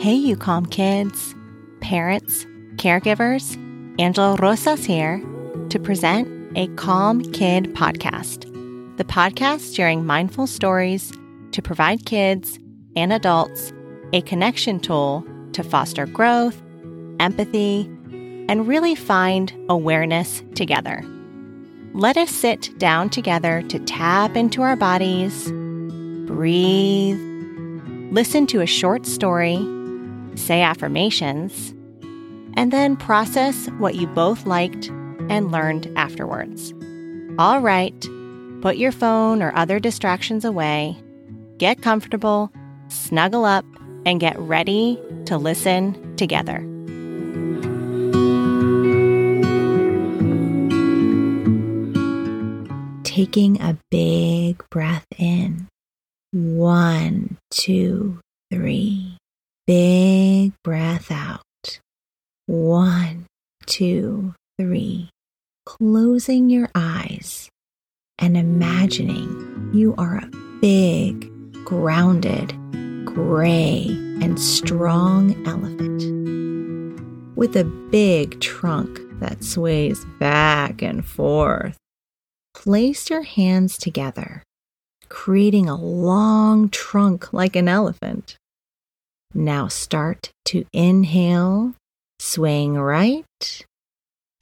Hey, you calm kids, parents, caregivers. Angela Rosas here to present a Calm Kid podcast, the podcast sharing mindful stories to provide kids and adults a connection tool to foster growth, empathy, and really find awareness together. Let us sit down together to tap into our bodies, breathe, listen to a short story, say affirmations, and then process what you both liked and learned afterwards. All right, put your phone or other distractions away, get comfortable, snuggle up, and get ready to listen together. Taking a big breath in. One, two, three. Big breath out. One, two, three. Closing your eyes and imagining you are a big, grounded, gray, and strong elephant with a big trunk that sways back and forth. Place your hands together, creating a long trunk like an elephant. Now start to inhale, swaying right.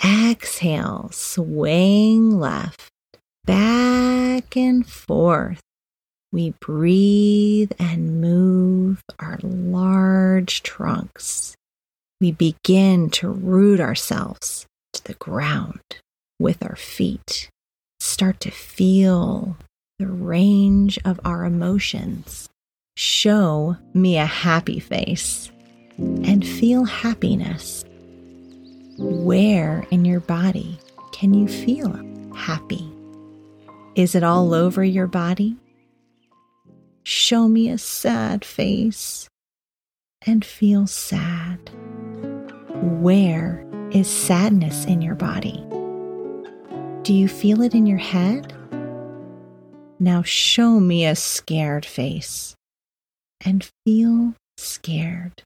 Exhale, swaying left, back and forth. We breathe and move our large trunks. We begin to root ourselves to the ground with our feet. Start to feel the range of our emotions. Show me a happy face and feel happiness. Where in your body can you feel happy? Is it all over your body? Show me a sad face and feel sad. Where is sadness in your body? Do you feel it in your head? Now show me a scared face and feel scared.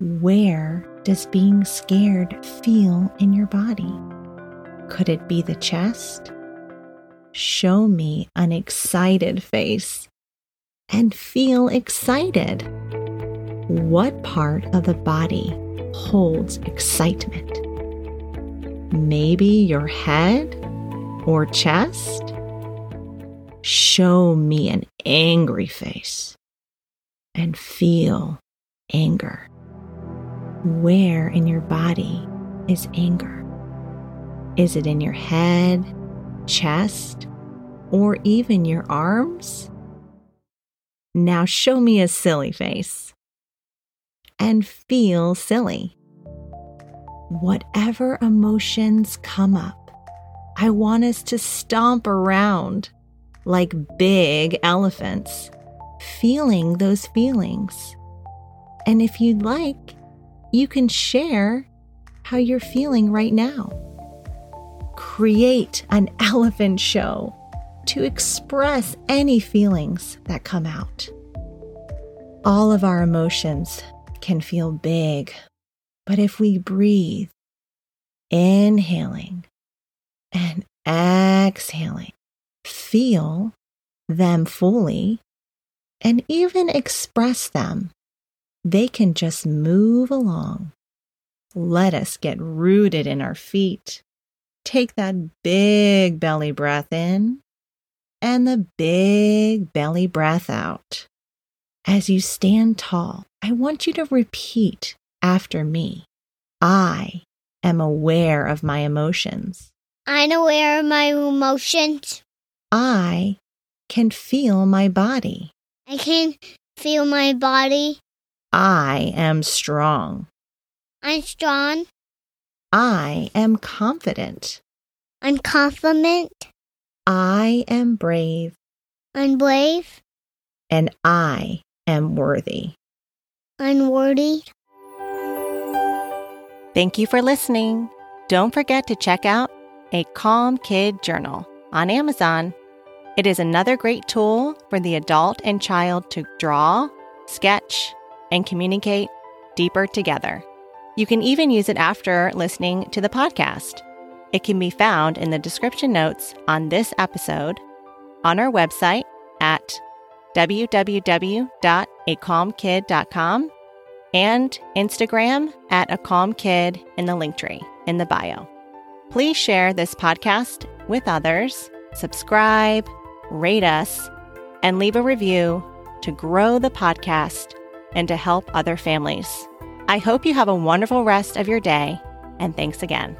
Where does being scared feel in your body? Could it be the chest? Show me an excited face and feel excited. What part of the body holds excitement? Maybe your head or chest? Show me an angry face and feel anger. Where in your body is anger? Is it in your head, chest, or even your arms? Now show me a silly face and feel silly. Whatever emotions come up, I want us to stomp around like big elephants, feeling those feelings. And if you'd like, you can share how you're feeling right now. Create an elephant show to express any feelings that come out. All of our emotions can feel big, but if we breathe, inhaling and exhaling, feel them fully, and even express them, they can just move along. Let us get rooted in our feet. Take that big belly breath in and the big belly breath out. As you stand tall, I want you to repeat after me. I am aware of my emotions. I'm aware of my emotions. I can feel my body. I can feel my body. I am strong. I'm strong. I am confident. I'm confident. I am brave. I'm brave. And I am worthy. I'm worthy. Thank you for listening. Don't forget to check out a Calm Kid Journal on Amazon. It is another great tool for the adult and child to draw, sketch, and communicate deeper together. You can even use it after listening to the podcast. It can be found in the description notes on this episode, on our website at www.acalmkid.com, and Instagram at a calm kid in the Linktree in the bio. Please share this podcast with others, subscribe, rate us, and leave a review to grow the podcast and to help other families. I hope you have a wonderful rest of your day, and thanks again.